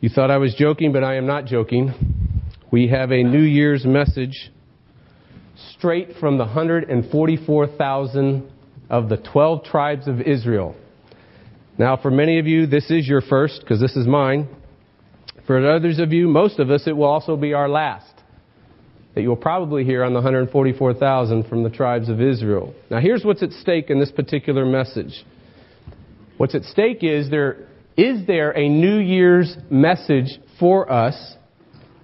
You thought I was joking, but I am not joking. We have a New Year's message straight from the 144,000 of the 12 tribes of Israel. Now, for many of you, this is your first, because this is mine. For others of you, most of us, it will also be our last that you'll probably hear on the 144,000 from the tribes of Israel. Now, here's what's at stake in this particular message. What's at stake is there is there a New Year's message for us,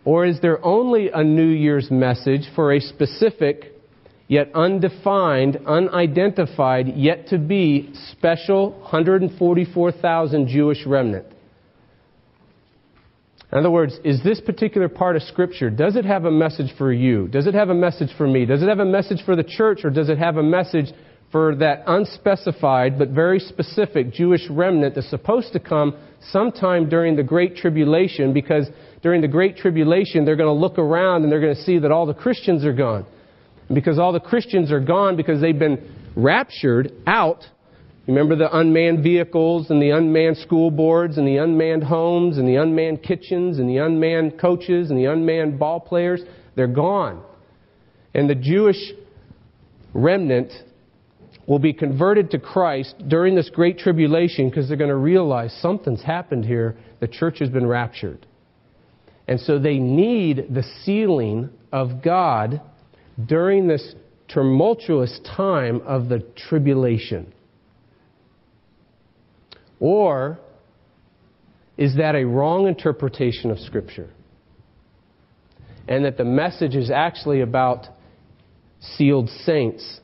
or is there only a New Year's message for a specific, yet undefined, unidentified, yet to be special 144,000 Jewish remnant? In other words, is this particular part of Scripture, does it have a message for you? Does it have a message for me? Does it have a message for the church, or does it have a message for that unspecified but very specific Jewish remnant that's supposed to come sometime during the Great Tribulation because during the Great Tribulation they're going to look around and they're going to see that all the Christians are gone. And because all the Christians are gone because they've been raptured out, remember the unmanned vehicles and the unmanned school boards and the unmanned homes and the unmanned kitchens and the unmanned coaches and the unmanned ball players? They're gone. And the Jewish remnant will be converted to Christ during this great tribulation because they're going to realize something's happened here. The church has been raptured. And so they need the sealing of God during this tumultuous time of the tribulation. Or is that a wrong interpretation of Scripture? And that the message is actually about sealed saints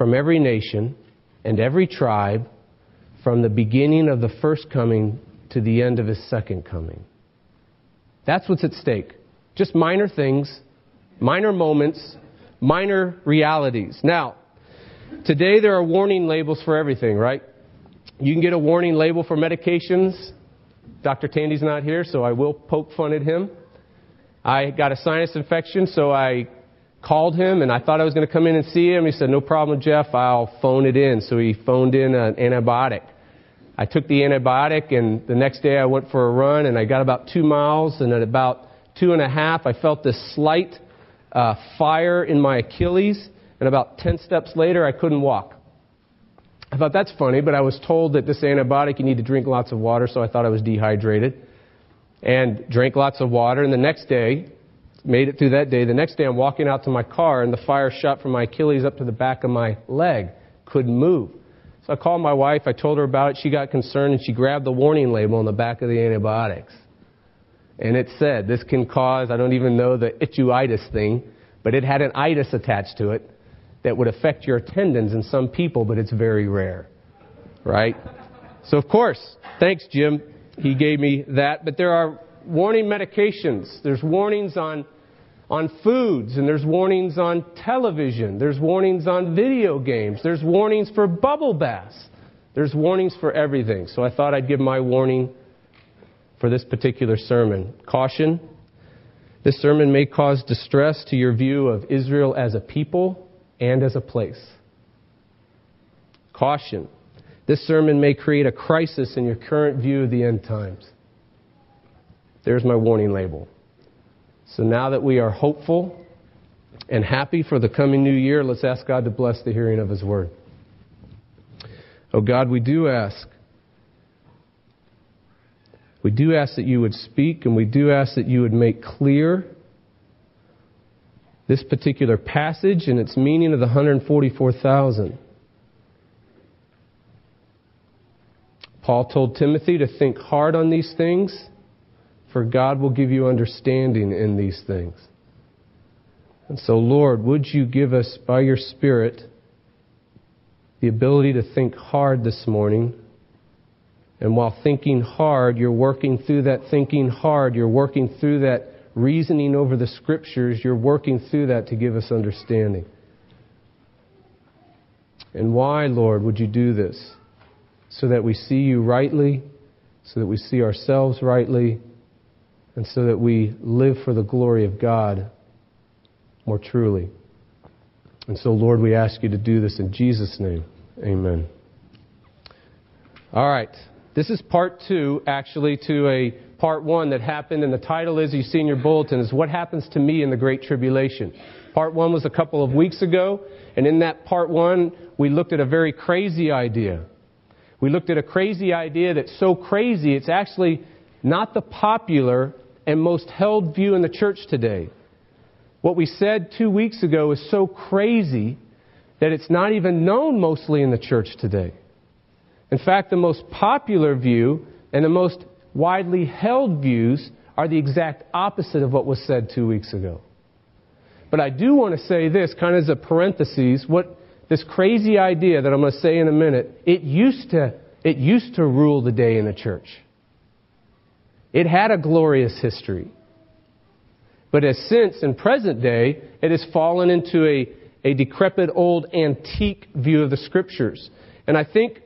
from every nation and every tribe from the beginning of the first coming to the end of his second coming. That's what's at stake. Just minor things, minor moments, minor realities. Now, today there are warning labels for everything, right? You can get a warning label for medications. Dr. Tandy's not here, so I will poke fun at him. I got a sinus infection, so I called him and I thought I was going to come in and see him. He said, No problem, Jeff, I'll phone it in. So he phoned in an antibiotic. I took the antibiotic and the next day I went for a run and I got about two miles and at about two and a half I felt this slight uh, fire in my Achilles and about 10 steps later I couldn't walk. I thought that's funny, but I was told that this antibiotic you need to drink lots of water, so I thought I was dehydrated and drank lots of water. And the next day, made it through that day. The next day, I'm walking out to my car, and the fire shot from my Achilles up to the back of my leg. Couldn't move. So I called my wife. I told her about it. She got concerned, and she grabbed the warning label on the back of the antibiotics. And it said, this can cause, I don't even know the itchitis thing, but it had an itis attached to it that would affect your tendons in some people, but it's very rare. Right? So, of course, thanks, Jim. He gave me that. But there are warning medications. There's warnings on, on foods, and there's warnings on television. There's warnings on video games. There's warnings for bubble baths. There's warnings for everything. So I thought I'd give my warning for this particular sermon. Caution. This sermon may cause distress to your view of Israel as a people and as a place. Caution. This sermon may create a crisis in your current view of the end times. There's my warning label. So now that we are hopeful and happy for the coming new year, let's ask God to bless the hearing of His word. Oh God, we do ask. We do ask that you would speak, and we do ask that you would make clear this particular passage and its meaning of the 144,000. Paul told Timothy to think hard on these things for God will give you understanding in these things. And so, Lord, would you give us, by your Spirit, the ability to think hard this morning? And while thinking hard, you're working through that thinking hard, you're working through that reasoning over the Scriptures, you're working through that to give us understanding. And why, Lord, would you do this? So that we see you rightly, so that we see ourselves rightly, and so that we live for the glory of God more truly. And so, Lord, we ask you to do this in Jesus' name. Amen. All right. This is part two, actually, to a part one that happened, and the title is, you see in your bulletin, is What Happens to Me in the Great Tribulation. Part one was a couple of weeks ago, and in that part one, we looked at a very crazy idea. We looked at a crazy idea that's so crazy, it's actually not the popular and most held view in the church today. What we said two weeks ago is so crazy that it's not even known mostly in the church today. In fact, the most popular view and the most widely held views are the exact opposite of what was said two weeks ago. But I do want to say this, kind of as a parenthesis, what this crazy idea that I'm going to say in a minute, it used to, it used to rule the day in the church. It had a glorious history. But as since, in present day, it has fallen into a, a decrepit old antique view of the scriptures. And I think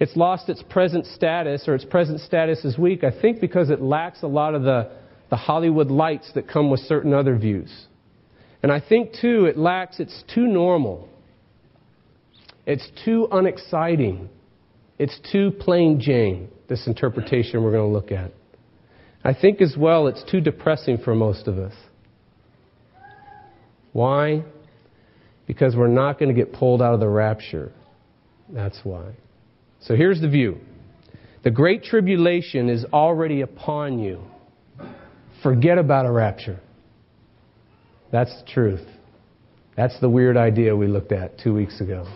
it's lost its present status, or its present status is weak, I think because it lacks a lot of the, the Hollywood lights that come with certain other views. And I think, too, it lacks, it's too normal. It's too unexciting. It's too plain Jane, this interpretation we're going to look at. I think as well it's too depressing for most of us. Why? Because we're not going to get pulled out of the rapture. That's why. So here's the view the great tribulation is already upon you. Forget about a rapture. That's the truth. That's the weird idea we looked at two weeks ago.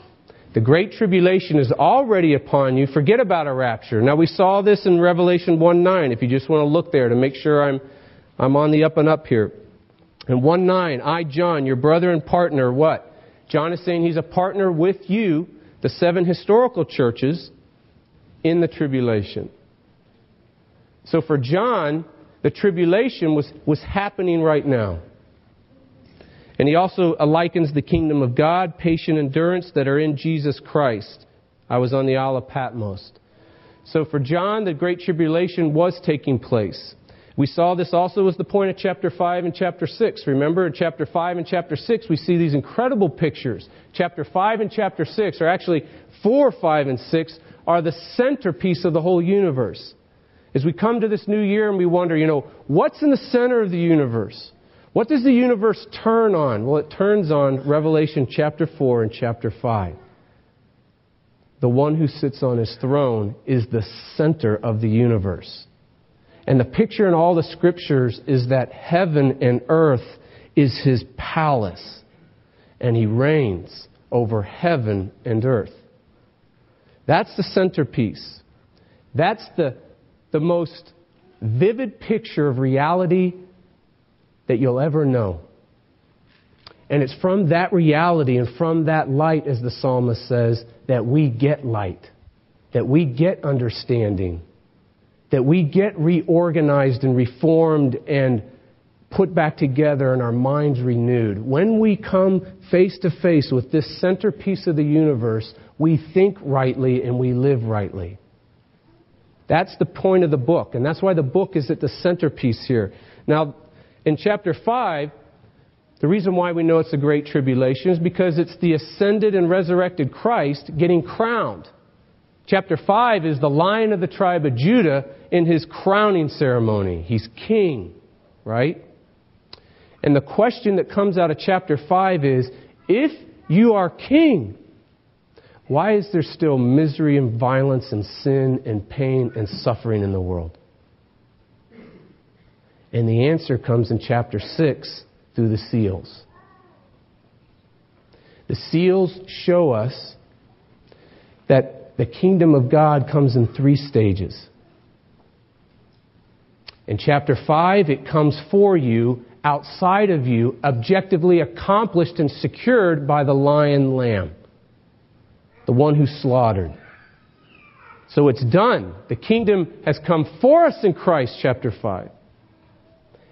The great tribulation is already upon you. Forget about a rapture. Now we saw this in Revelation 1 9, if you just want to look there to make sure I'm, I'm on the up and up here. In 1 9, I, John, your brother and partner, what? John is saying he's a partner with you, the seven historical churches, in the tribulation. So for John, the tribulation was, was happening right now. And he also likens the kingdom of God, patient endurance that are in Jesus Christ. I was on the Isle of Patmos. So for John, the great tribulation was taking place. We saw this also as the point of chapter 5 and chapter 6. Remember, in chapter 5 and chapter 6, we see these incredible pictures. Chapter 5 and chapter 6, or actually 4, 5, and 6, are the centerpiece of the whole universe. As we come to this new year and we wonder, you know, what's in the center of the universe? What does the universe turn on? Well, it turns on Revelation chapter 4 and chapter 5. The one who sits on his throne is the center of the universe. And the picture in all the scriptures is that heaven and earth is his palace, and he reigns over heaven and earth. That's the centerpiece. That's the, the most vivid picture of reality that you'll ever know. And it's from that reality and from that light, as the psalmist says, that we get light, that we get understanding, that we get reorganized and reformed and put back together and our minds renewed. When we come face to face with this centerpiece of the universe, we think rightly and we live rightly. That's the point of the book, and that's why the book is at the centerpiece here. Now, in chapter 5, the reason why we know it's a great tribulation is because it's the ascended and resurrected Christ getting crowned. Chapter 5 is the lion of the tribe of Judah in his crowning ceremony. He's king, right? And the question that comes out of chapter 5 is if you are king, why is there still misery and violence and sin and pain and suffering in the world? And the answer comes in chapter 6 through the seals. The seals show us that the kingdom of God comes in three stages. In chapter 5, it comes for you, outside of you, objectively accomplished and secured by the lion lamb, the one who slaughtered. So it's done. The kingdom has come for us in Christ, chapter 5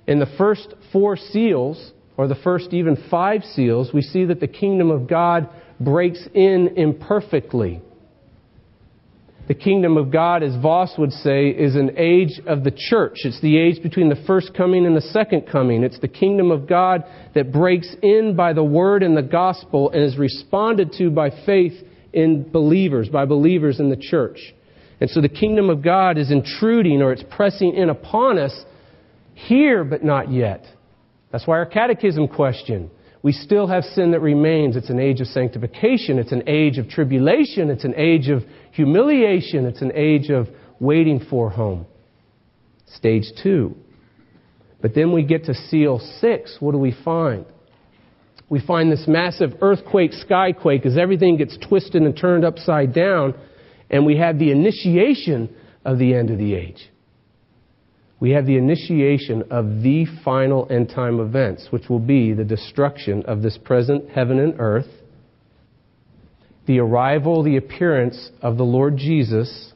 in the first four seals, or the first even five seals, we see that the kingdom of God breaks in imperfectly. The kingdom of God, as Vos would say, is an age of the church. It's the age between the first coming and the second coming. It's the kingdom of God that breaks in by the word and the gospel and is responded to by faith in believers, by believers in the church. And so the kingdom of God is intruding or it's pressing in upon us here, but not yet. That's why our catechism question. We still have sin that remains. It's an age of sanctification. It's an age of tribulation. It's an age of humiliation. It's an age of waiting for home. Stage two. But then we get to seal six. What do we find? We find this massive earthquake, skyquake, as everything gets twisted and turned upside down, and we have the initiation of the end of the age. We have the initiation of the final end time events, which will be the destruction of this present heaven and earth, the arrival, the appearance of the Lord Jesus,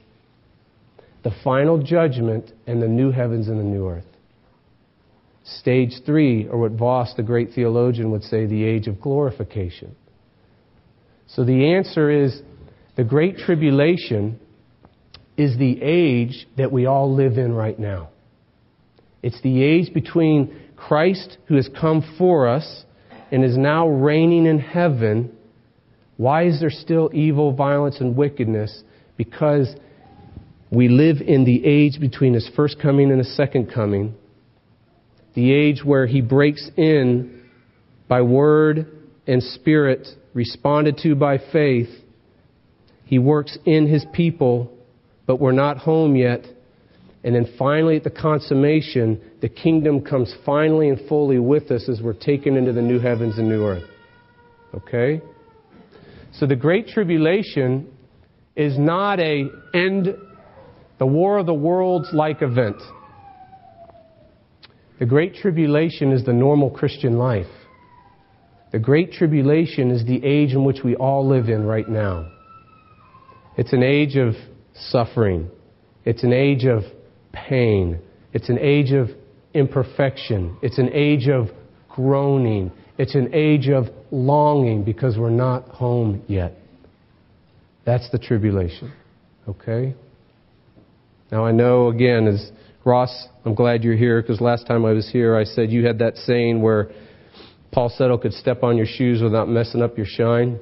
the final judgment, and the new heavens and the new earth. Stage three, or what Vos, the great theologian, would say, the age of glorification. So the answer is the Great Tribulation is the age that we all live in right now. It's the age between Christ, who has come for us and is now reigning in heaven. Why is there still evil, violence, and wickedness? Because we live in the age between his first coming and his second coming the age where he breaks in by word and spirit, responded to by faith. He works in his people, but we're not home yet. And then finally, at the consummation, the kingdom comes finally and fully with us as we're taken into the new heavens and new earth. Okay? So the Great Tribulation is not a end, the war of the worlds like event. The Great Tribulation is the normal Christian life. The Great Tribulation is the age in which we all live in right now. It's an age of suffering. It's an age of pain. It's an age of imperfection. It's an age of groaning. It's an age of longing because we're not home yet. That's the tribulation. Okay? Now I know, again, as Ross, I'm glad you're here because last time I was here, I said you had that saying where Paul Settle could step on your shoes without messing up your shine.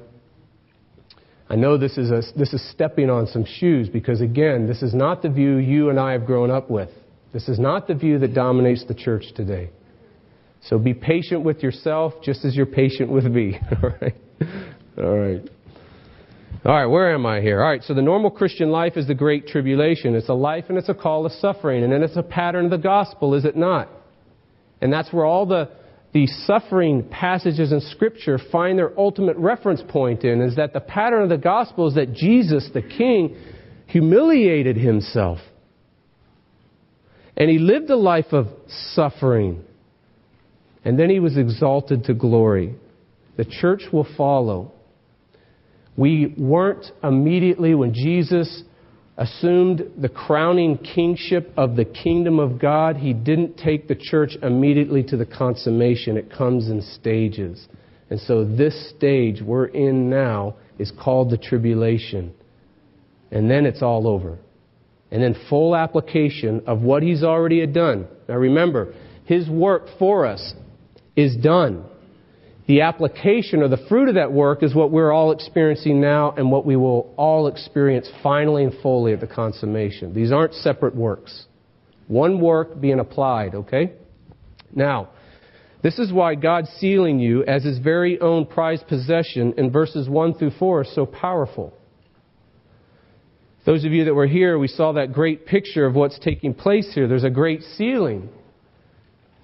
I know this is, a, this is stepping on some shoes because, again, this is not the view you and I have grown up with. This is not the view that dominates the church today. So be patient with yourself just as you're patient with me. All right? All right. All right, where am I here? All right, so the normal Christian life is the great tribulation. It's a life and it's a call to suffering, and then it's a pattern of the gospel, is it not? And that's where all the, the suffering passages in Scripture find their ultimate reference point in, is that the pattern of the gospel is that Jesus, the King, humiliated himself. And he lived a life of suffering. And then he was exalted to glory. The church will follow. We weren't immediately, when Jesus assumed the crowning kingship of the kingdom of God, he didn't take the church immediately to the consummation. It comes in stages. And so this stage we're in now is called the tribulation. And then it's all over. And then full application of what he's already done. Now remember, his work for us is done the application or the fruit of that work is what we're all experiencing now and what we will all experience finally and fully at the consummation. These aren't separate works. One work being applied, okay? Now, this is why God sealing you as his very own prized possession in verses 1 through 4 is so powerful. Those of you that were here, we saw that great picture of what's taking place here. There's a great sealing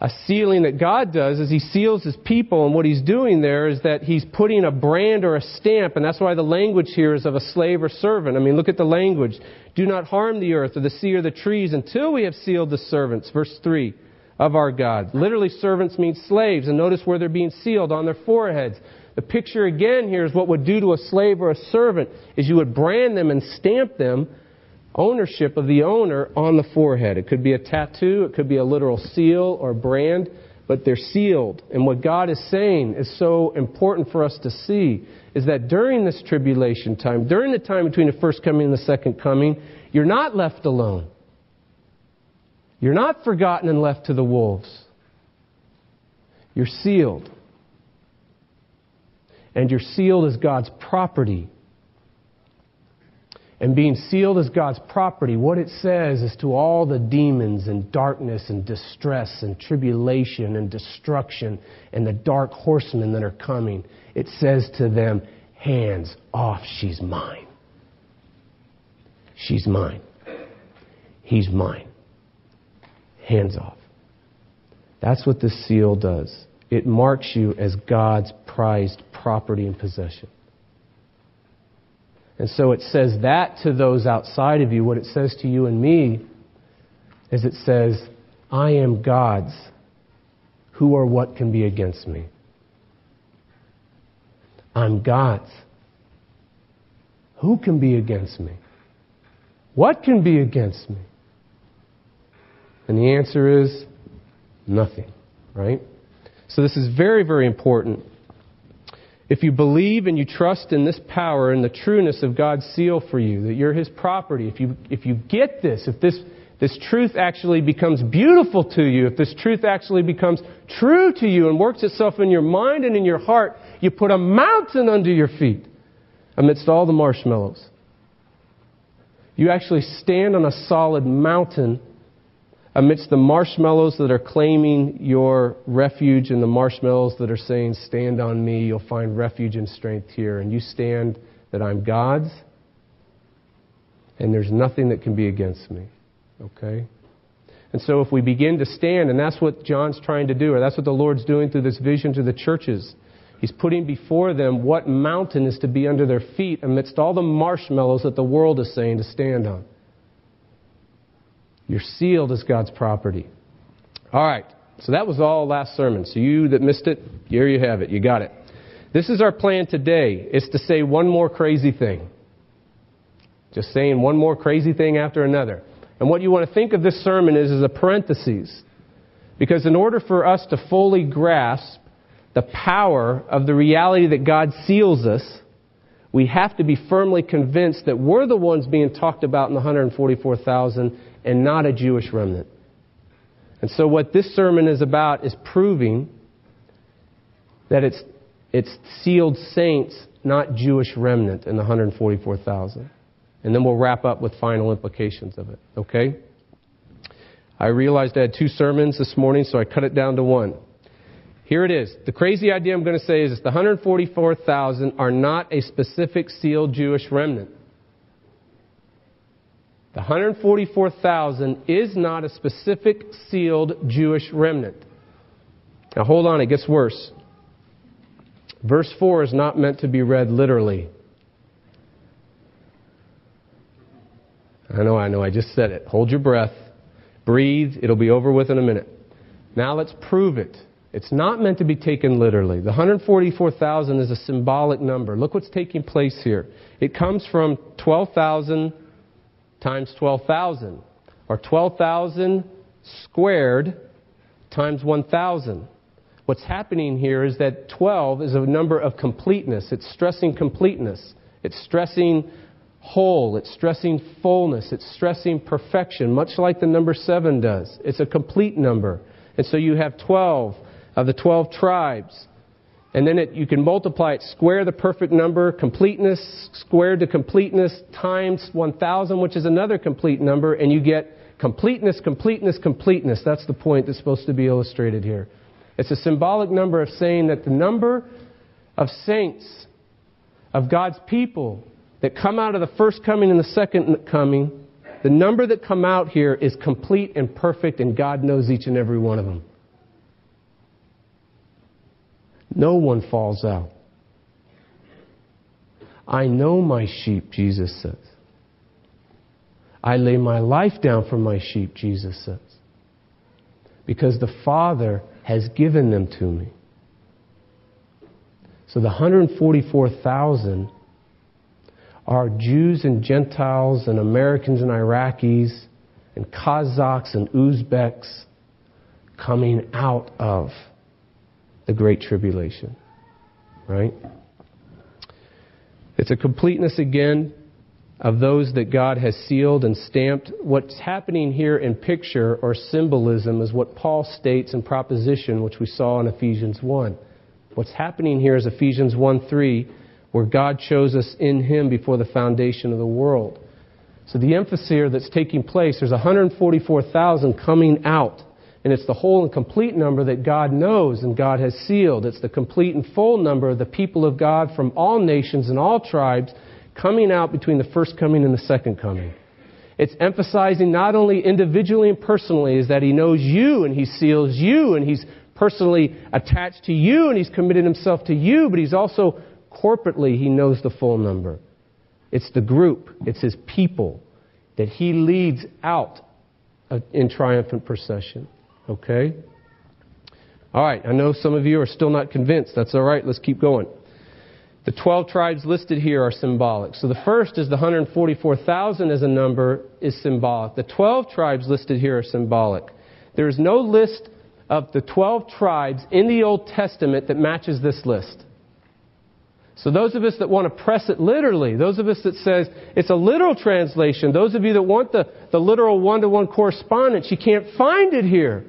a sealing that God does is He seals His people, and what He's doing there is that He's putting a brand or a stamp, and that's why the language here is of a slave or servant. I mean, look at the language. Do not harm the earth or the sea or the trees until we have sealed the servants. Verse 3 of our God. Literally, servants mean slaves, and notice where they're being sealed on their foreheads. The picture again here is what would do to a slave or a servant is you would brand them and stamp them ownership of the owner on the forehead. It could be a tattoo, it could be a literal seal or brand, but they're sealed. And what God is saying is so important for us to see is that during this tribulation time, during the time between the first coming and the second coming, you're not left alone. You're not forgotten and left to the wolves. You're sealed. And you're sealed as God's property And being sealed as God's property, what it says is to all the demons and darkness and distress and tribulation and destruction and the dark horsemen that are coming, it says to them, hands off, she's mine. She's mine. He's mine. Hands off. That's what this seal does. It marks you as God's prized property and possession. And so it says that to those outside of you. What it says to you and me is it says, I am God's. Who or what can be against me? I'm God's. Who can be against me? What can be against me? And the answer is nothing, right? So this is very, very important if you believe and you trust in this power and the trueness of God's seal for you, that you're His property, if you, if you get this, if this, this truth actually becomes beautiful to you, if this truth actually becomes true to you and works itself in your mind and in your heart, you put a mountain under your feet amidst all the marshmallows. You actually stand on a solid mountain amidst the marshmallows that are claiming your refuge and the marshmallows that are saying, Stand on me, you'll find refuge and strength here. And you stand that I'm God's, and there's nothing that can be against me. Okay? And so if we begin to stand, and that's what John's trying to do, or that's what the Lord's doing through this vision to the churches, He's putting before them what mountain is to be under their feet amidst all the marshmallows that the world is saying to stand on. You're sealed as God's property. All right. So that was all last sermon. So you that missed it, here you have it. You got it. This is our plan today. Is to say one more crazy thing. Just saying one more crazy thing after another. And what you want to think of this sermon is as a parenthesis. Because in order for us to fully grasp the power of the reality that God seals us, we have to be firmly convinced that we're the ones being talked about in the 144,000 and not a Jewish remnant. And so, what this sermon is about is proving that it's, it's sealed saints, not Jewish remnant in the 144,000. And then we'll wrap up with final implications of it. Okay? I realized I had two sermons this morning, so I cut it down to one. Here it is. The crazy idea I'm going to say is that the 144,000 are not a specific sealed Jewish remnant. The 144,000 is not a specific sealed Jewish remnant. Now hold on, it gets worse. Verse 4 is not meant to be read literally. I know, I know, I just said it. Hold your breath. Breathe. It'll be over with in a minute. Now let's prove it. It's not meant to be taken literally. The 144,000 is a symbolic number. Look what's taking place here. It comes from 12,000 times 12,000, or 12,000 squared times 1,000. What's happening here is that 12 is a number of completeness. It's stressing completeness. It's stressing whole. It's stressing fullness. It's stressing perfection, much like the number 7 does. It's a complete number. And so you have 12 of the 12 tribes. And then it, you can multiply it, square the perfect number, completeness, squared to completeness, times 1,000, which is another complete number, and you get completeness, completeness, completeness. That's the point that's supposed to be illustrated here. It's a symbolic number of saying that the number of saints, of God's people, that come out of the first coming and the second coming, the number that come out here is complete and perfect, and God knows each and every one of them. No one falls out. I know my sheep, Jesus says. I lay my life down for my sheep, Jesus says. Because the Father has given them to me. So the 144,000 are Jews and Gentiles and Americans and Iraqis and Kazakhs and Uzbeks coming out of the Great Tribulation. Right? It's a completeness again of those that God has sealed and stamped. What's happening here in picture or symbolism is what Paul states in proposition, which we saw in Ephesians 1. What's happening here is Ephesians 1 3, where God chose us in Him before the foundation of the world. So the emphasis here that's taking place, there's 144,000 coming out. And it's the whole and complete number that God knows and God has sealed. It's the complete and full number of the people of God from all nations and all tribes coming out between the first coming and the second coming. It's emphasizing not only individually and personally is that he knows you and he seals you and he's personally attached to you and he's committed himself to you, but he's also corporately, he knows the full number. It's the group, it's his people that he leads out in triumphant procession. Okay? All right, I know some of you are still not convinced. That's all right, let's keep going. The 12 tribes listed here are symbolic. So the first is the 144,000 as a number is symbolic. The 12 tribes listed here are symbolic. There is no list of the 12 tribes in the Old Testament that matches this list. So those of us that want to press it literally, those of us that says it's a literal translation, those of you that want the, the literal one-to-one correspondence, you can't find it here.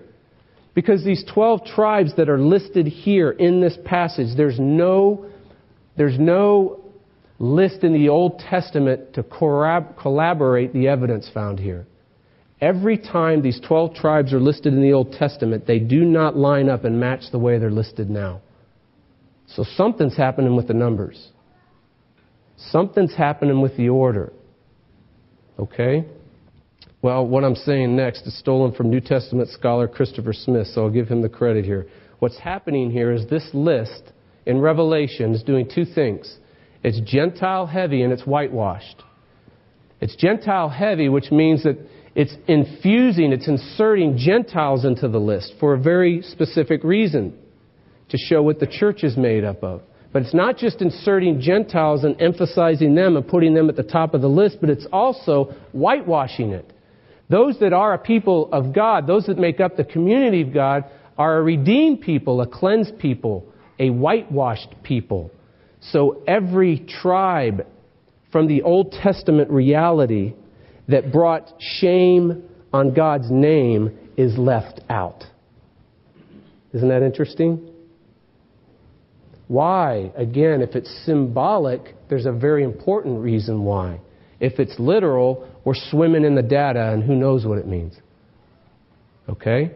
Because these 12 tribes that are listed here in this passage, there's no, there's no list in the Old Testament to corrab- collaborate the evidence found here. Every time these 12 tribes are listed in the Old Testament, they do not line up and match the way they're listed now. So something's happening with the numbers. Something's happening with the order. Okay? Well, what I'm saying next is stolen from New Testament scholar Christopher Smith, so I'll give him the credit here. What's happening here is this list in Revelation is doing two things. It's Gentile heavy and it's whitewashed. It's Gentile heavy, which means that it's infusing, it's inserting Gentiles into the list for a very specific reason to show what the church is made up of. But it's not just inserting Gentiles and emphasizing them and putting them at the top of the list, but it's also whitewashing it. Those that are a people of God, those that make up the community of God, are a redeemed people, a cleansed people, a whitewashed people. So every tribe from the Old Testament reality that brought shame on God's name is left out. Isn't that interesting? Why? Again, if it's symbolic, there's a very important reason why. If it's literal, we're swimming in the data and who knows what it means. Okay?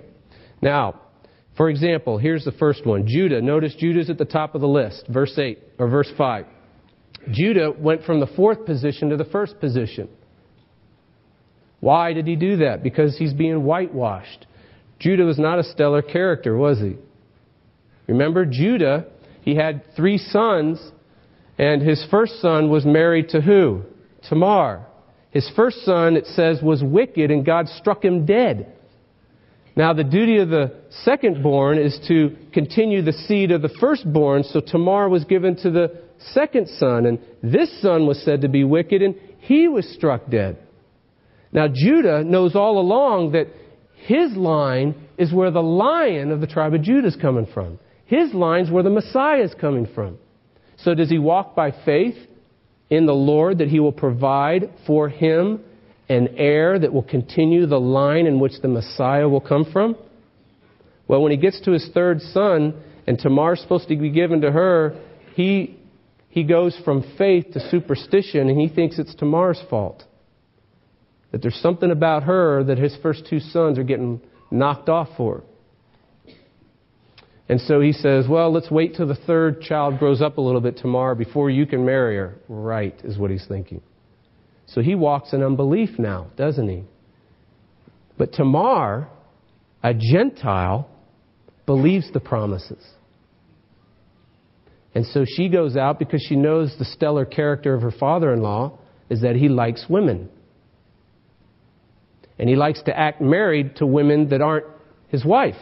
Now, for example, here's the first one Judah. Notice Judah's at the top of the list, verse 8 or verse 5. Judah went from the fourth position to the first position. Why did he do that? Because he's being whitewashed. Judah was not a stellar character, was he? Remember, Judah, he had three sons, and his first son was married to who? Tamar. His first son, it says, was wicked, and God struck him dead. Now, the duty of the second-born is to continue the seed of the firstborn, so Tamar was given to the second son, and this son was said to be wicked, and he was struck dead. Now, Judah knows all along that his line is where the lion of the tribe of Judah is coming from. His line's where the Messiah is coming from. So, does he walk by faith in the Lord that he will provide for him an heir that will continue the line in which the Messiah will come from? Well, when he gets to his third son, and Tamar's supposed to be given to her, he, he goes from faith to superstition, and he thinks it's Tamar's fault. That there's something about her that his first two sons are getting knocked off for. And so he says, Well, let's wait till the third child grows up a little bit Tamar before you can marry her. Right, is what he's thinking. So he walks in unbelief now, doesn't he? But Tamar, a Gentile, believes the promises. And so she goes out because she knows the stellar character of her father in law is that he likes women. And he likes to act married to women that aren't his wife.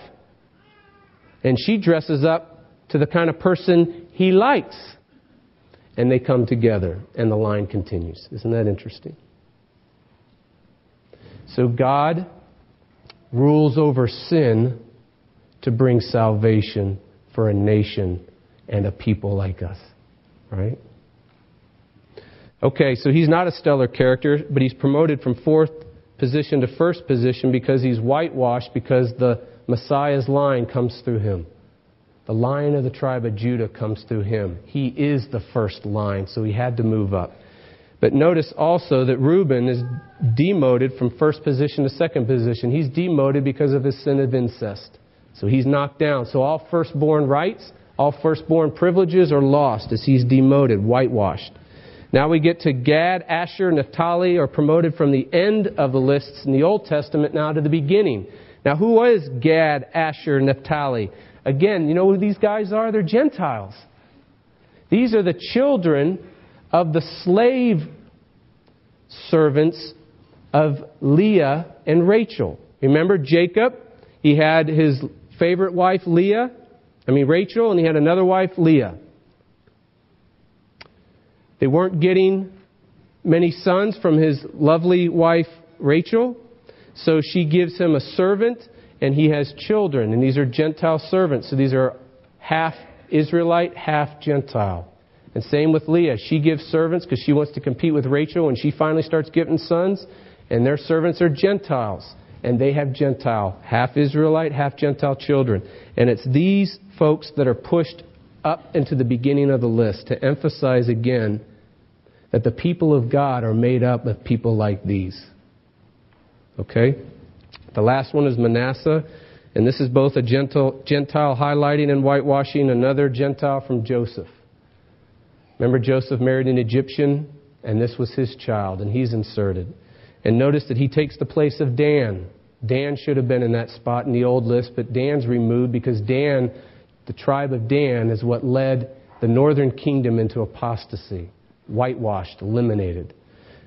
And she dresses up to the kind of person he likes. And they come together, and the line continues. Isn't that interesting? So God rules over sin to bring salvation for a nation and a people like us. Right? Okay, so he's not a stellar character, but he's promoted from fourth position to first position because he's whitewashed, because the Messiah's line comes through him. The line of the tribe of Judah comes through him. He is the first line, so he had to move up. But notice also that Reuben is demoted from first position to second position. He's demoted because of his sin of incest. So he's knocked down. So all firstborn rights, all firstborn privileges are lost as he's demoted, whitewashed. Now we get to Gad, Asher, Naphtali are promoted from the end of the lists in the Old Testament now to the beginning. Now who is Gad, Asher, Naphtali? Again, you know who these guys are? They're Gentiles. These are the children of the slave servants of Leah and Rachel. Remember Jacob? He had his favorite wife Leah, I mean Rachel, and he had another wife Leah. They weren't getting many sons from his lovely wife Rachel, so she gives him a servant and he has children, and these are Gentile servants. So these are half Israelite, half Gentile. And same with Leah. She gives servants because she wants to compete with Rachel, and she finally starts getting sons, and their servants are Gentiles. And they have Gentile, half Israelite, half Gentile children. And it's these folks that are pushed up into the beginning of the list to emphasize again that the people of God are made up of people like these. Okay? The last one is Manasseh, and this is both a Gentile, highlighting and whitewashing, another Gentile from Joseph. Remember, Joseph married an Egyptian, and this was his child, and he's inserted. And notice that he takes the place of Dan. Dan should have been in that spot in the old list, but Dan's removed because Dan, the tribe of Dan, is what led the northern kingdom into apostasy, whitewashed, eliminated.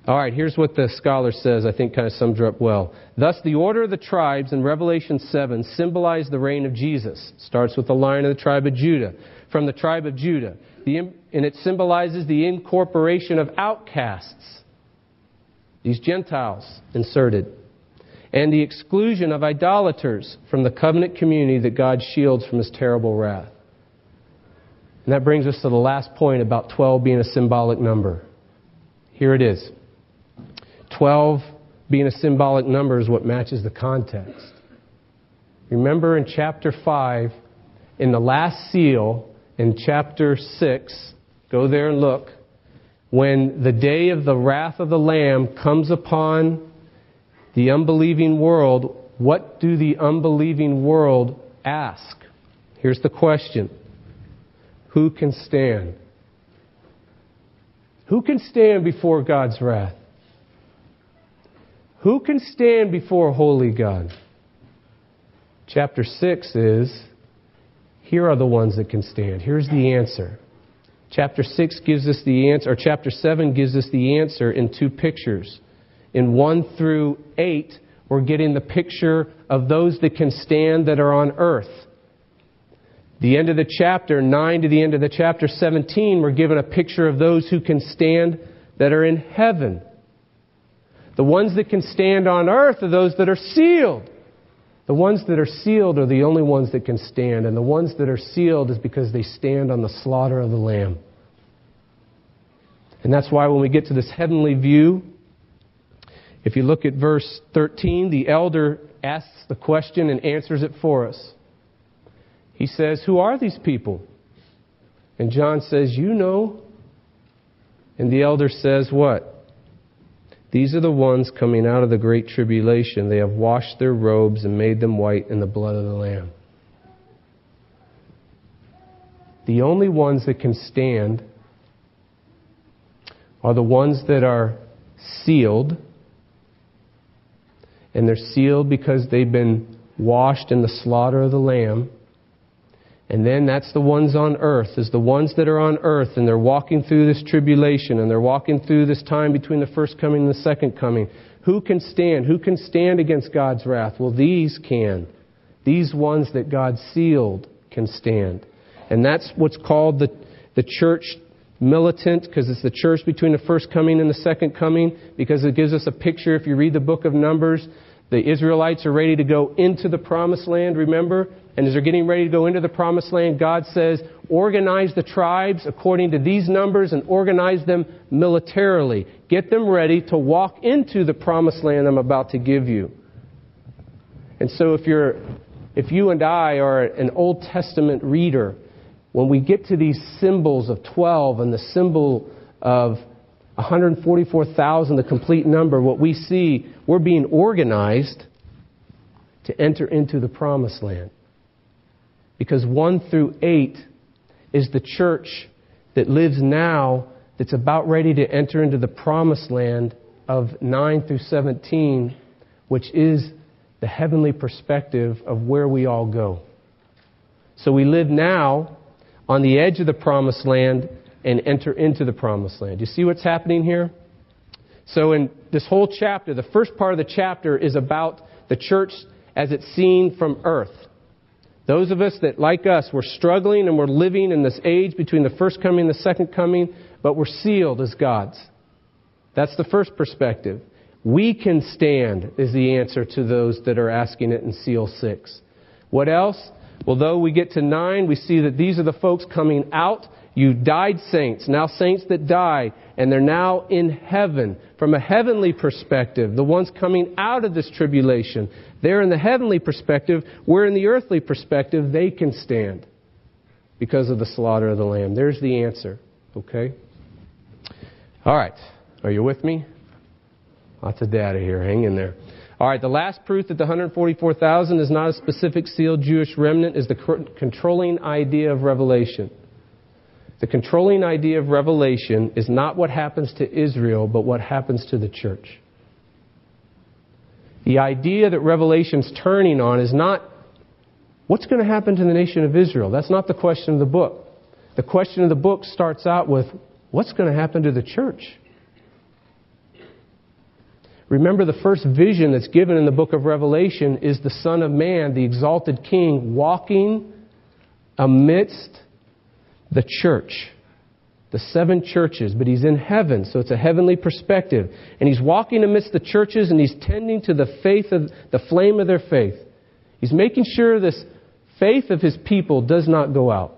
All right, here's what the scholar says, I think kind of sums her up well. Thus, the order of the tribes in Revelation 7 symbolize the reign of Jesus. Starts with the line of the tribe of Judah. From the tribe of Judah. The, and it symbolizes the incorporation of outcasts, these Gentiles inserted, and the exclusion of idolaters from the covenant community that God shields from his terrible wrath. And that brings us to the last point about 12 being a symbolic number. Here it is. 12 being a symbolic number is what matches the context. Remember in chapter 5, in the last seal, in chapter 6, go there and look, when the day of the wrath of the Lamb comes upon the unbelieving world, what do the unbelieving world ask? Here's the question Who can stand? Who can stand before God's wrath? Who can stand before holy God? Chapter 6 is here are the ones that can stand. Here's the answer. Chapter 6 gives us the answer, or chapter 7 gives us the answer in two pictures. In 1 through 8, we're getting the picture of those that can stand that are on earth. The end of the chapter, 9 to the end of the chapter 17, we're given a picture of those who can stand that are in heaven. The ones that can stand on earth are those that are sealed. The ones that are sealed are the only ones that can stand, and the ones that are sealed is because they stand on the slaughter of the Lamb. And that's why when we get to this heavenly view, if you look at verse 13, the elder asks the question and answers it for us. He says, Who are these people? And John says, You know. And the elder says, What? These are the ones coming out of the great tribulation. They have washed their robes and made them white in the blood of the Lamb. The only ones that can stand are the ones that are sealed. And they're sealed because they've been washed in the slaughter of the Lamb. And then that's the ones on earth, is the ones that are on earth and they're walking through this tribulation and they're walking through this time between the first coming and the second coming. Who can stand? Who can stand against God's wrath? Well, these can. These ones that God sealed can stand. And that's what's called the, the church militant, because it's the church between the first coming and the second coming, because it gives us a picture. If you read the book of Numbers, the Israelites are ready to go into the promised land, remember? And as they're getting ready to go into the promised land, God says, organize the tribes according to these numbers and organize them militarily. Get them ready to walk into the promised land I'm about to give you. And so if you're, if you and I are an Old Testament reader, when we get to these symbols of 12 and the symbol of 144,000, the complete number, what we see, we're being organized to enter into the promised land. Because 1 through 8 is the church that lives now that's about ready to enter into the promised land of 9 through 17, which is the heavenly perspective of where we all go. So we live now on the edge of the promised land and enter into the promised land. You see what's happening here? So, in this whole chapter, the first part of the chapter is about the church as it's seen from earth. Those of us that, like us, we're struggling and we're living in this age between the first coming and the second coming, but we're sealed as God's. That's the first perspective. We can stand, is the answer to those that are asking it in Seal 6. What else? Well, though we get to 9, we see that these are the folks coming out you died saints, now saints that die, and they're now in heaven. From a heavenly perspective, the ones coming out of this tribulation, they're in the heavenly perspective. We're in the earthly perspective. They can stand because of the slaughter of the Lamb. There's the answer. Okay? All right. Are you with me? Lots of data here. Hang in there. All right, the last proof that the 144,000 is not a specific sealed Jewish remnant is the controlling idea of Revelation. The controlling idea of revelation is not what happens to Israel, but what happens to the church. The idea that Revelation's turning on is not what's going to happen to the nation of Israel. That's not the question of the book. The question of the book starts out with what's going to happen to the church? Remember, the first vision that's given in the book of Revelation is the Son of Man, the exalted King, walking amidst the church, the seven churches, but he's in heaven, so it's a heavenly perspective. And he's walking amidst the churches and he's tending to the faith of the flame of their faith. He's making sure this faith of his people does not go out.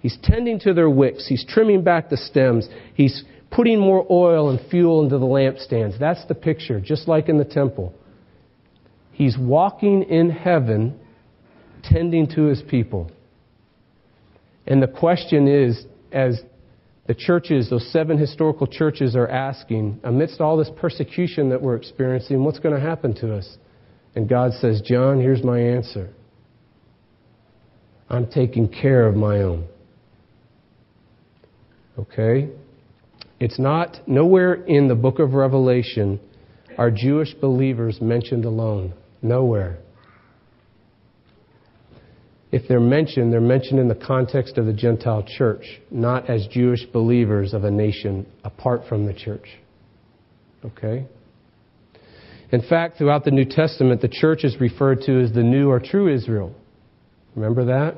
He's tending to their wicks. He's trimming back the stems. He's putting more oil and fuel into the lampstands. That's the picture, just like in the temple. He's walking in heaven, tending to his people. And the question is, as the churches, those seven historical churches, are asking, amidst all this persecution that we're experiencing, what's going to happen to us? And God says, John, here's my answer I'm taking care of my own. Okay? It's not, nowhere in the book of Revelation are Jewish believers mentioned alone. Nowhere if they're mentioned, they're mentioned in the context of the Gentile church, not as Jewish believers of a nation apart from the church. Okay? In fact, throughout the New Testament, the church is referred to as the new or true Israel. Remember that?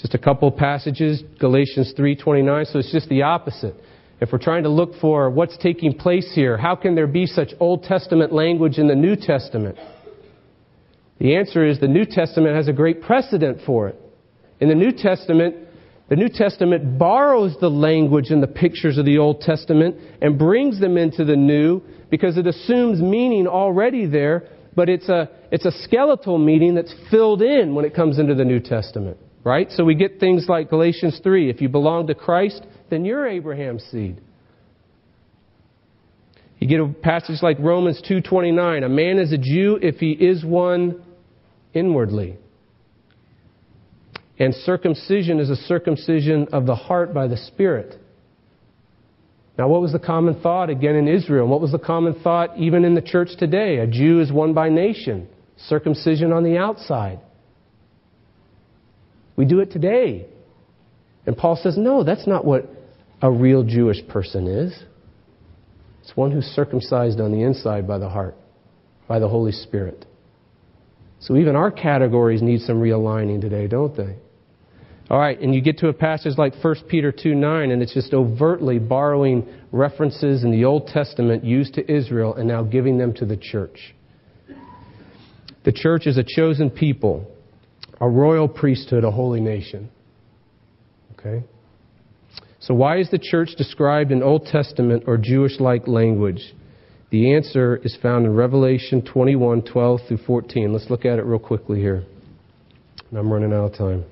Just a couple passages, Galatians 3:29, so it's just the opposite. If we're trying to look for what's taking place here, how can there be such Old Testament language in the New Testament? The answer is the New Testament has a great precedent for it. In the New Testament, the New Testament borrows the language and the pictures of the Old Testament and brings them into the New because it assumes meaning already there, but it's a, it's a skeletal meaning that's filled in when it comes into the New Testament. Right? So we get things like Galatians 3 if you belong to Christ, then you're Abraham's seed. You get a passage like Romans 2:29, a man is a Jew if he is one inwardly. And circumcision is a circumcision of the heart by the Spirit. Now, what was the common thought again in Israel? What was the common thought even in the church today? A Jew is one by nation, circumcision on the outside. We do it today. And Paul says, no, that's not what a real Jewish person is. It's one who's circumcised on the inside by the heart, by the Holy Spirit. So even our categories need some realigning today, don't they? All right, and you get to a passage like 1 Peter 2 9, and it's just overtly borrowing references in the Old Testament used to Israel and now giving them to the church. The church is a chosen people, a royal priesthood, a holy nation. Okay? So, why is the church described in Old Testament or Jewish like language? The answer is found in Revelation 21 12 through 14. Let's look at it real quickly here. I'm running out of time.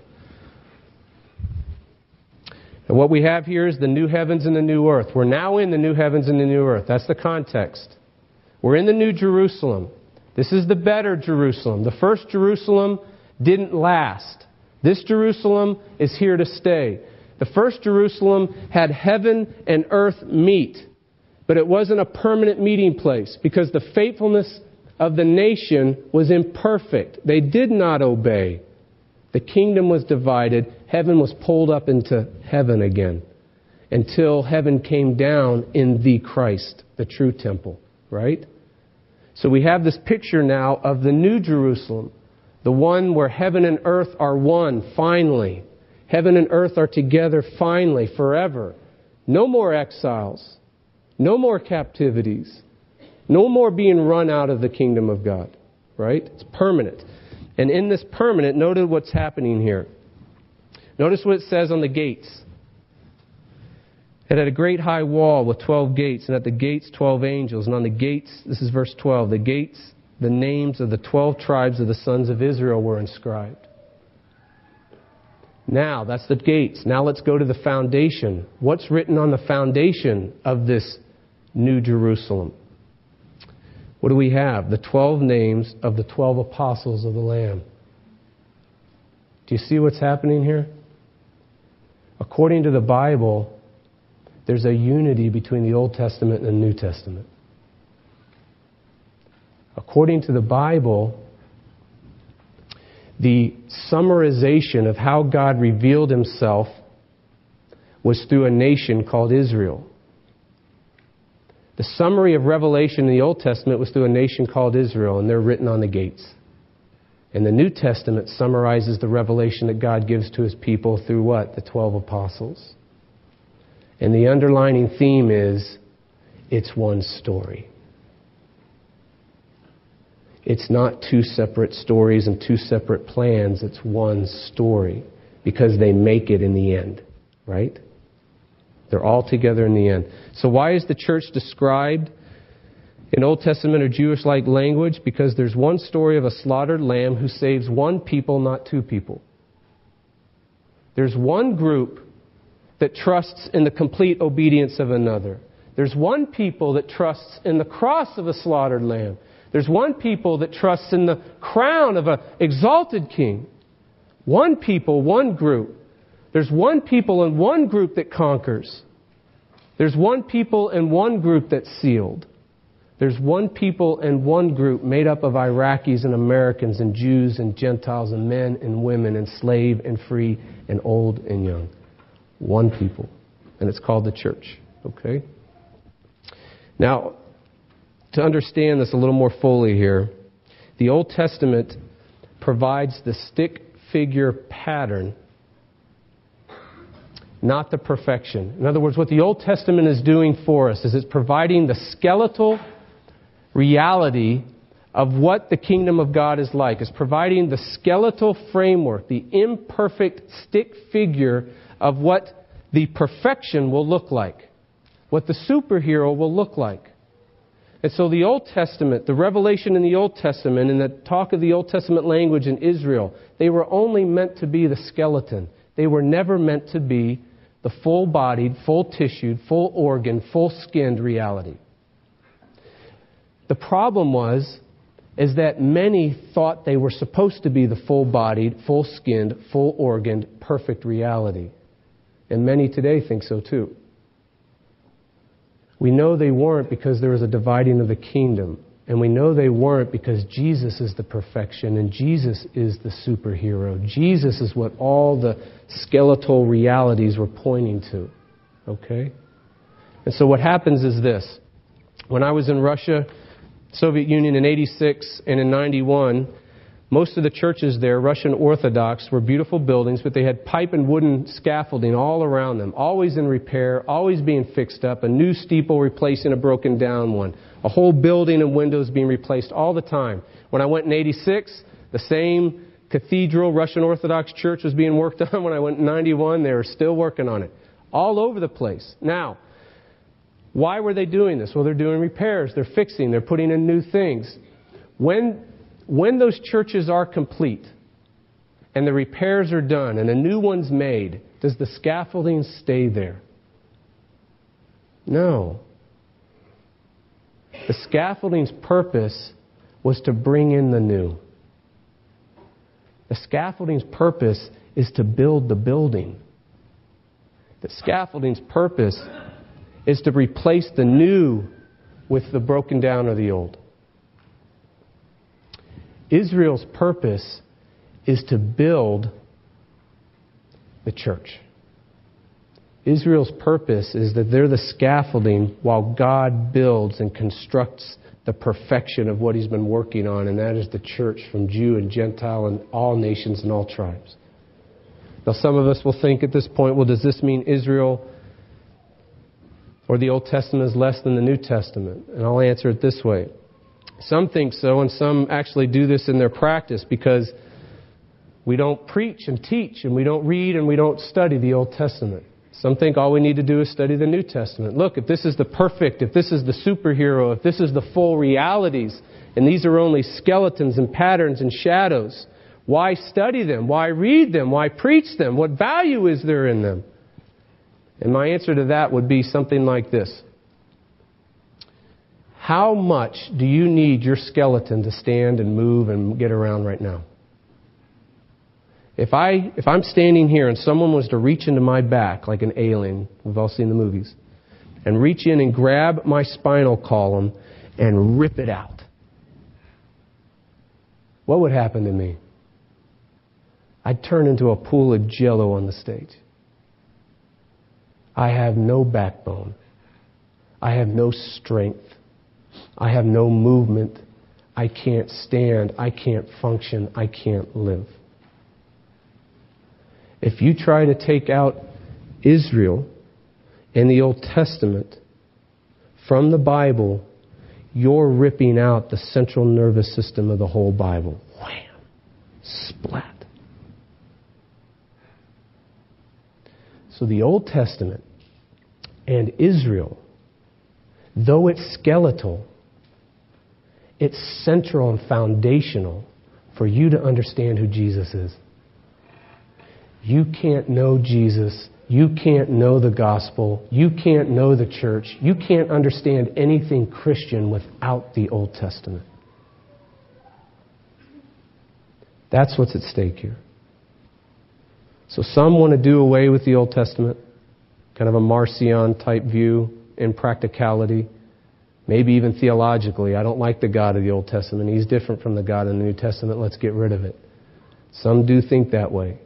And what we have here is the new heavens and the new earth. We're now in the new heavens and the new earth. That's the context. We're in the new Jerusalem. This is the better Jerusalem. The first Jerusalem didn't last. This Jerusalem is here to stay. The first Jerusalem had heaven and earth meet, but it wasn't a permanent meeting place because the faithfulness of the nation was imperfect. They did not obey. The kingdom was divided. Heaven was pulled up into heaven again until heaven came down in the Christ, the true temple, right? So we have this picture now of the new Jerusalem, the one where heaven and earth are one, finally. Heaven and earth are together finally, forever. No more exiles. No more captivities. No more being run out of the kingdom of God. Right? It's permanent. And in this permanent, notice what's happening here. Notice what it says on the gates. It had a great high wall with 12 gates, and at the gates, 12 angels. And on the gates, this is verse 12, the gates, the names of the 12 tribes of the sons of Israel were inscribed. Now, that's the gates. Now let's go to the foundation. What's written on the foundation of this new Jerusalem? What do we have? The 12 names of the 12 apostles of the Lamb. Do you see what's happening here? According to the Bible, there's a unity between the Old Testament and the New Testament. According to the Bible, the summarization of how God revealed himself was through a nation called Israel. The summary of Revelation in the Old Testament was through a nation called Israel, and they're written on the gates. And the New Testament summarizes the revelation that God gives to his people through what? The 12 apostles. And the underlining theme is it's one story. It's not two separate stories and two separate plans, it's one story because they make it in the end, right? They're all together in the end. So, why is the church described in Old Testament or Jewish like language? Because there's one story of a slaughtered lamb who saves one people, not two people. There's one group that trusts in the complete obedience of another. There's one people that trusts in the cross of a slaughtered lamb. There's one people that trusts in the crown of an exalted king. One people, one group. There's one people and one group that conquers. There's one people and one group that's sealed. There's one people and one group made up of Iraqis and Americans and Jews and Gentiles and men and women and slave and free and old and young. One people. And it's called the church. Okay? Now, to understand this a little more fully here, the Old Testament provides the stick figure pattern, not the perfection. In other words, what the Old Testament is doing for us is it's providing the skeletal reality of what the kingdom of God is like. It's providing the skeletal framework, the imperfect stick figure of what the perfection will look like, what the superhero will look like. And so the Old Testament, the revelation in the Old Testament, and the talk of the Old Testament language in Israel, they were only meant to be the skeleton. They were never meant to be the full bodied, full tissued, full organ, full skinned reality. The problem was is that many thought they were supposed to be the full bodied, full skinned, full organed, perfect reality. And many today think so too. We know they weren't because there was a dividing of the kingdom. And we know they weren't because Jesus is the perfection and Jesus is the superhero. Jesus is what all the skeletal realities were pointing to. Okay? And so what happens is this. When I was in Russia, Soviet Union in 86 and in 91, most of the churches there, Russian Orthodox, were beautiful buildings, but they had pipe and wooden scaffolding all around them, always in repair, always being fixed up, a new steeple replacing a broken down one, a whole building and windows being replaced all the time. When I went in 86, the same cathedral Russian Orthodox church was being worked on. When I went in 91, they were still working on it. All over the place. Now, why were they doing this? Well, they're doing repairs, they're fixing, they're putting in new things. When when those churches are complete and the repairs are done and a new one's made, does the scaffolding stay there? No. The scaffolding's purpose was to bring in the new. The scaffolding's purpose is to build the building. The scaffolding's purpose is to replace the new with the broken down or the old. Israel's purpose is to build the church. Israel's purpose is that they're the scaffolding while God builds and constructs the perfection of what He's been working on, and that is the church from Jew and Gentile and all nations and all tribes. Now, some of us will think at this point, well, does this mean Israel or the Old Testament is less than the New Testament? And I'll answer it this way. Some think so, and some actually do this in their practice because we don't preach and teach, and we don't read and we don't study the Old Testament. Some think all we need to do is study the New Testament. Look, if this is the perfect, if this is the superhero, if this is the full realities, and these are only skeletons and patterns and shadows, why study them? Why read them? Why preach them? What value is there in them? And my answer to that would be something like this How much do you need your skeleton to stand and move and get around right now? If, I, if I'm standing here and someone was to reach into my back like an alien, we've all seen the movies, and reach in and grab my spinal column and rip it out, what would happen to me? I'd turn into a pool of jello on the stage. I have no backbone. I have no strength. I have no movement. I can't stand. I can't function. I can't live. If you try to take out Israel and the Old Testament from the Bible, you're ripping out the central nervous system of the whole Bible. Wham! Splat. So the Old Testament and Israel, though it's skeletal, it's central and foundational for you to understand who Jesus is. You can't know Jesus. You can't know the gospel. You can't know the church. You can't understand anything Christian without the Old Testament. That's what's at stake here. So some want to do away with the Old Testament, kind of a Marcion type view in practicality, maybe even theologically. I don't like the God of the Old Testament. He's different from the God in the New Testament. Let's get rid of it. Some do think that way.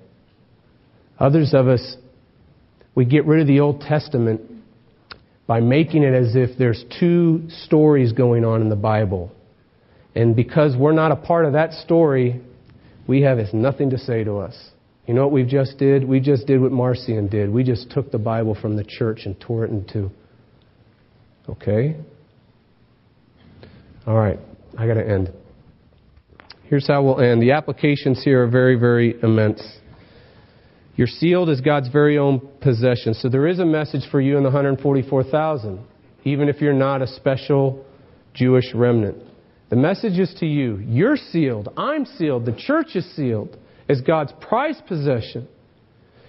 Others of us, we get rid of the Old Testament by making it as if there's two stories going on in the Bible. And because we're not a part of that story, we have nothing to say to us. You know what we've just did? We just did what Marcion did. We just took the Bible from the church and tore it in two. Okay? All right, I got to end. Here's how we'll end. The applications here are very, very immense. You're sealed as God's very own possession. So there is a message for you in the 144,000, even if you're not a special Jewish remnant. The message is to you. You're sealed. I'm sealed. The church is sealed as God's prized possession.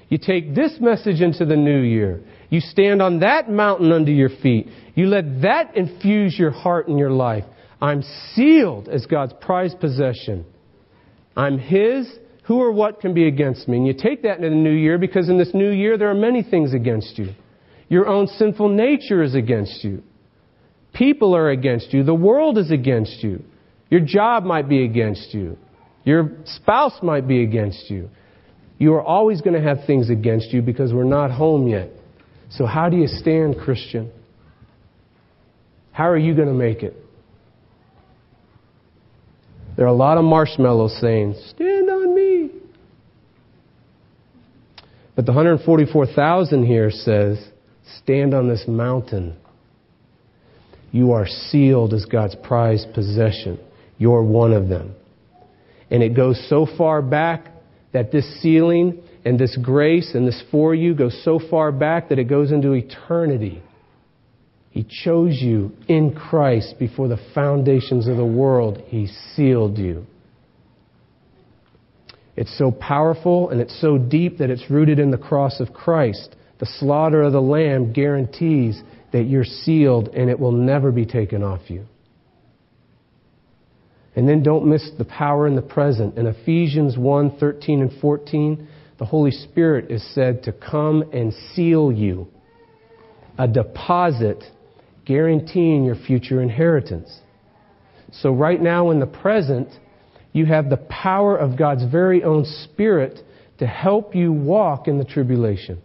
You take this message into the new year. You stand on that mountain under your feet. You let that infuse your heart and your life. I'm sealed as God's prized possession. I'm His who or what can be against me? And you take that into the new year because in this new year there are many things against you. Your own sinful nature is against you. People are against you. The world is against you. Your job might be against you. Your spouse might be against you. You are always going to have things against you because we're not home yet. So, how do you stand, Christian? How are you going to make it? There are a lot of marshmallows saying, Stand on me. But the 144,000 here says, Stand on this mountain. You are sealed as God's prized possession. You're one of them. And it goes so far back that this sealing and this grace and this for you goes so far back that it goes into eternity. He chose you in Christ before the foundations of the world. He sealed you. It's so powerful and it's so deep that it's rooted in the cross of Christ. The slaughter of the Lamb guarantees that you're sealed and it will never be taken off you. And then don't miss the power in the present. In Ephesians 1 13 and 14, the Holy Spirit is said to come and seal you, a deposit guaranteeing your future inheritance. So, right now in the present, you have the power of God's very own Spirit to help you walk in the tribulation,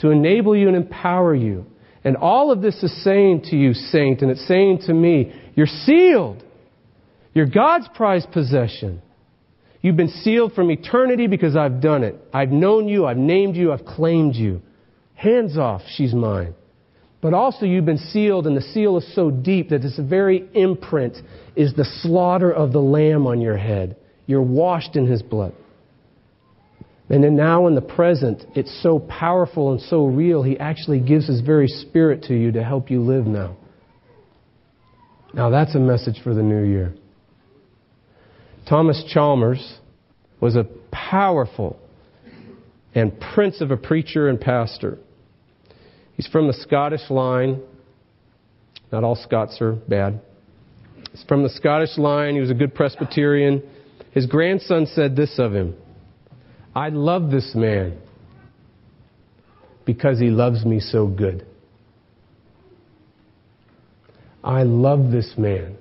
to enable you and empower you. And all of this is saying to you, saint, and it's saying to me, you're sealed. You're God's prized possession. You've been sealed from eternity because I've done it. I've known you, I've named you, I've claimed you. Hands off, she's mine. But also, you've been sealed, and the seal is so deep that this very imprint is the slaughter of the Lamb on your head. You're washed in His blood. And then now in the present, it's so powerful and so real, He actually gives His very Spirit to you to help you live now. Now, that's a message for the new year. Thomas Chalmers was a powerful and prince of a preacher and pastor. He's from the Scottish line. Not all Scots are bad. He's from the Scottish line. He was a good Presbyterian. His grandson said this of him I love this man because he loves me so good. I love this man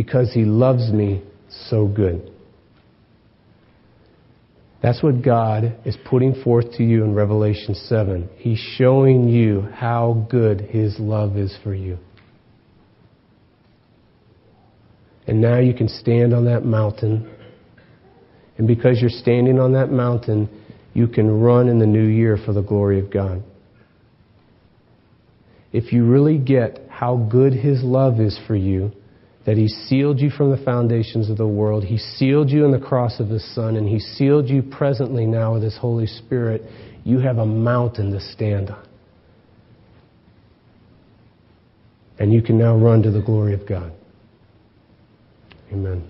because he loves me so good. That's what God is putting forth to you in Revelation 7. He's showing you how good His love is for you. And now you can stand on that mountain. And because you're standing on that mountain, you can run in the new year for the glory of God. If you really get how good His love is for you, that He sealed you from the foundations of the world. He sealed you in the cross of His Son, and He sealed you presently now with His Holy Spirit. You have a mountain to stand on. And you can now run to the glory of God. Amen.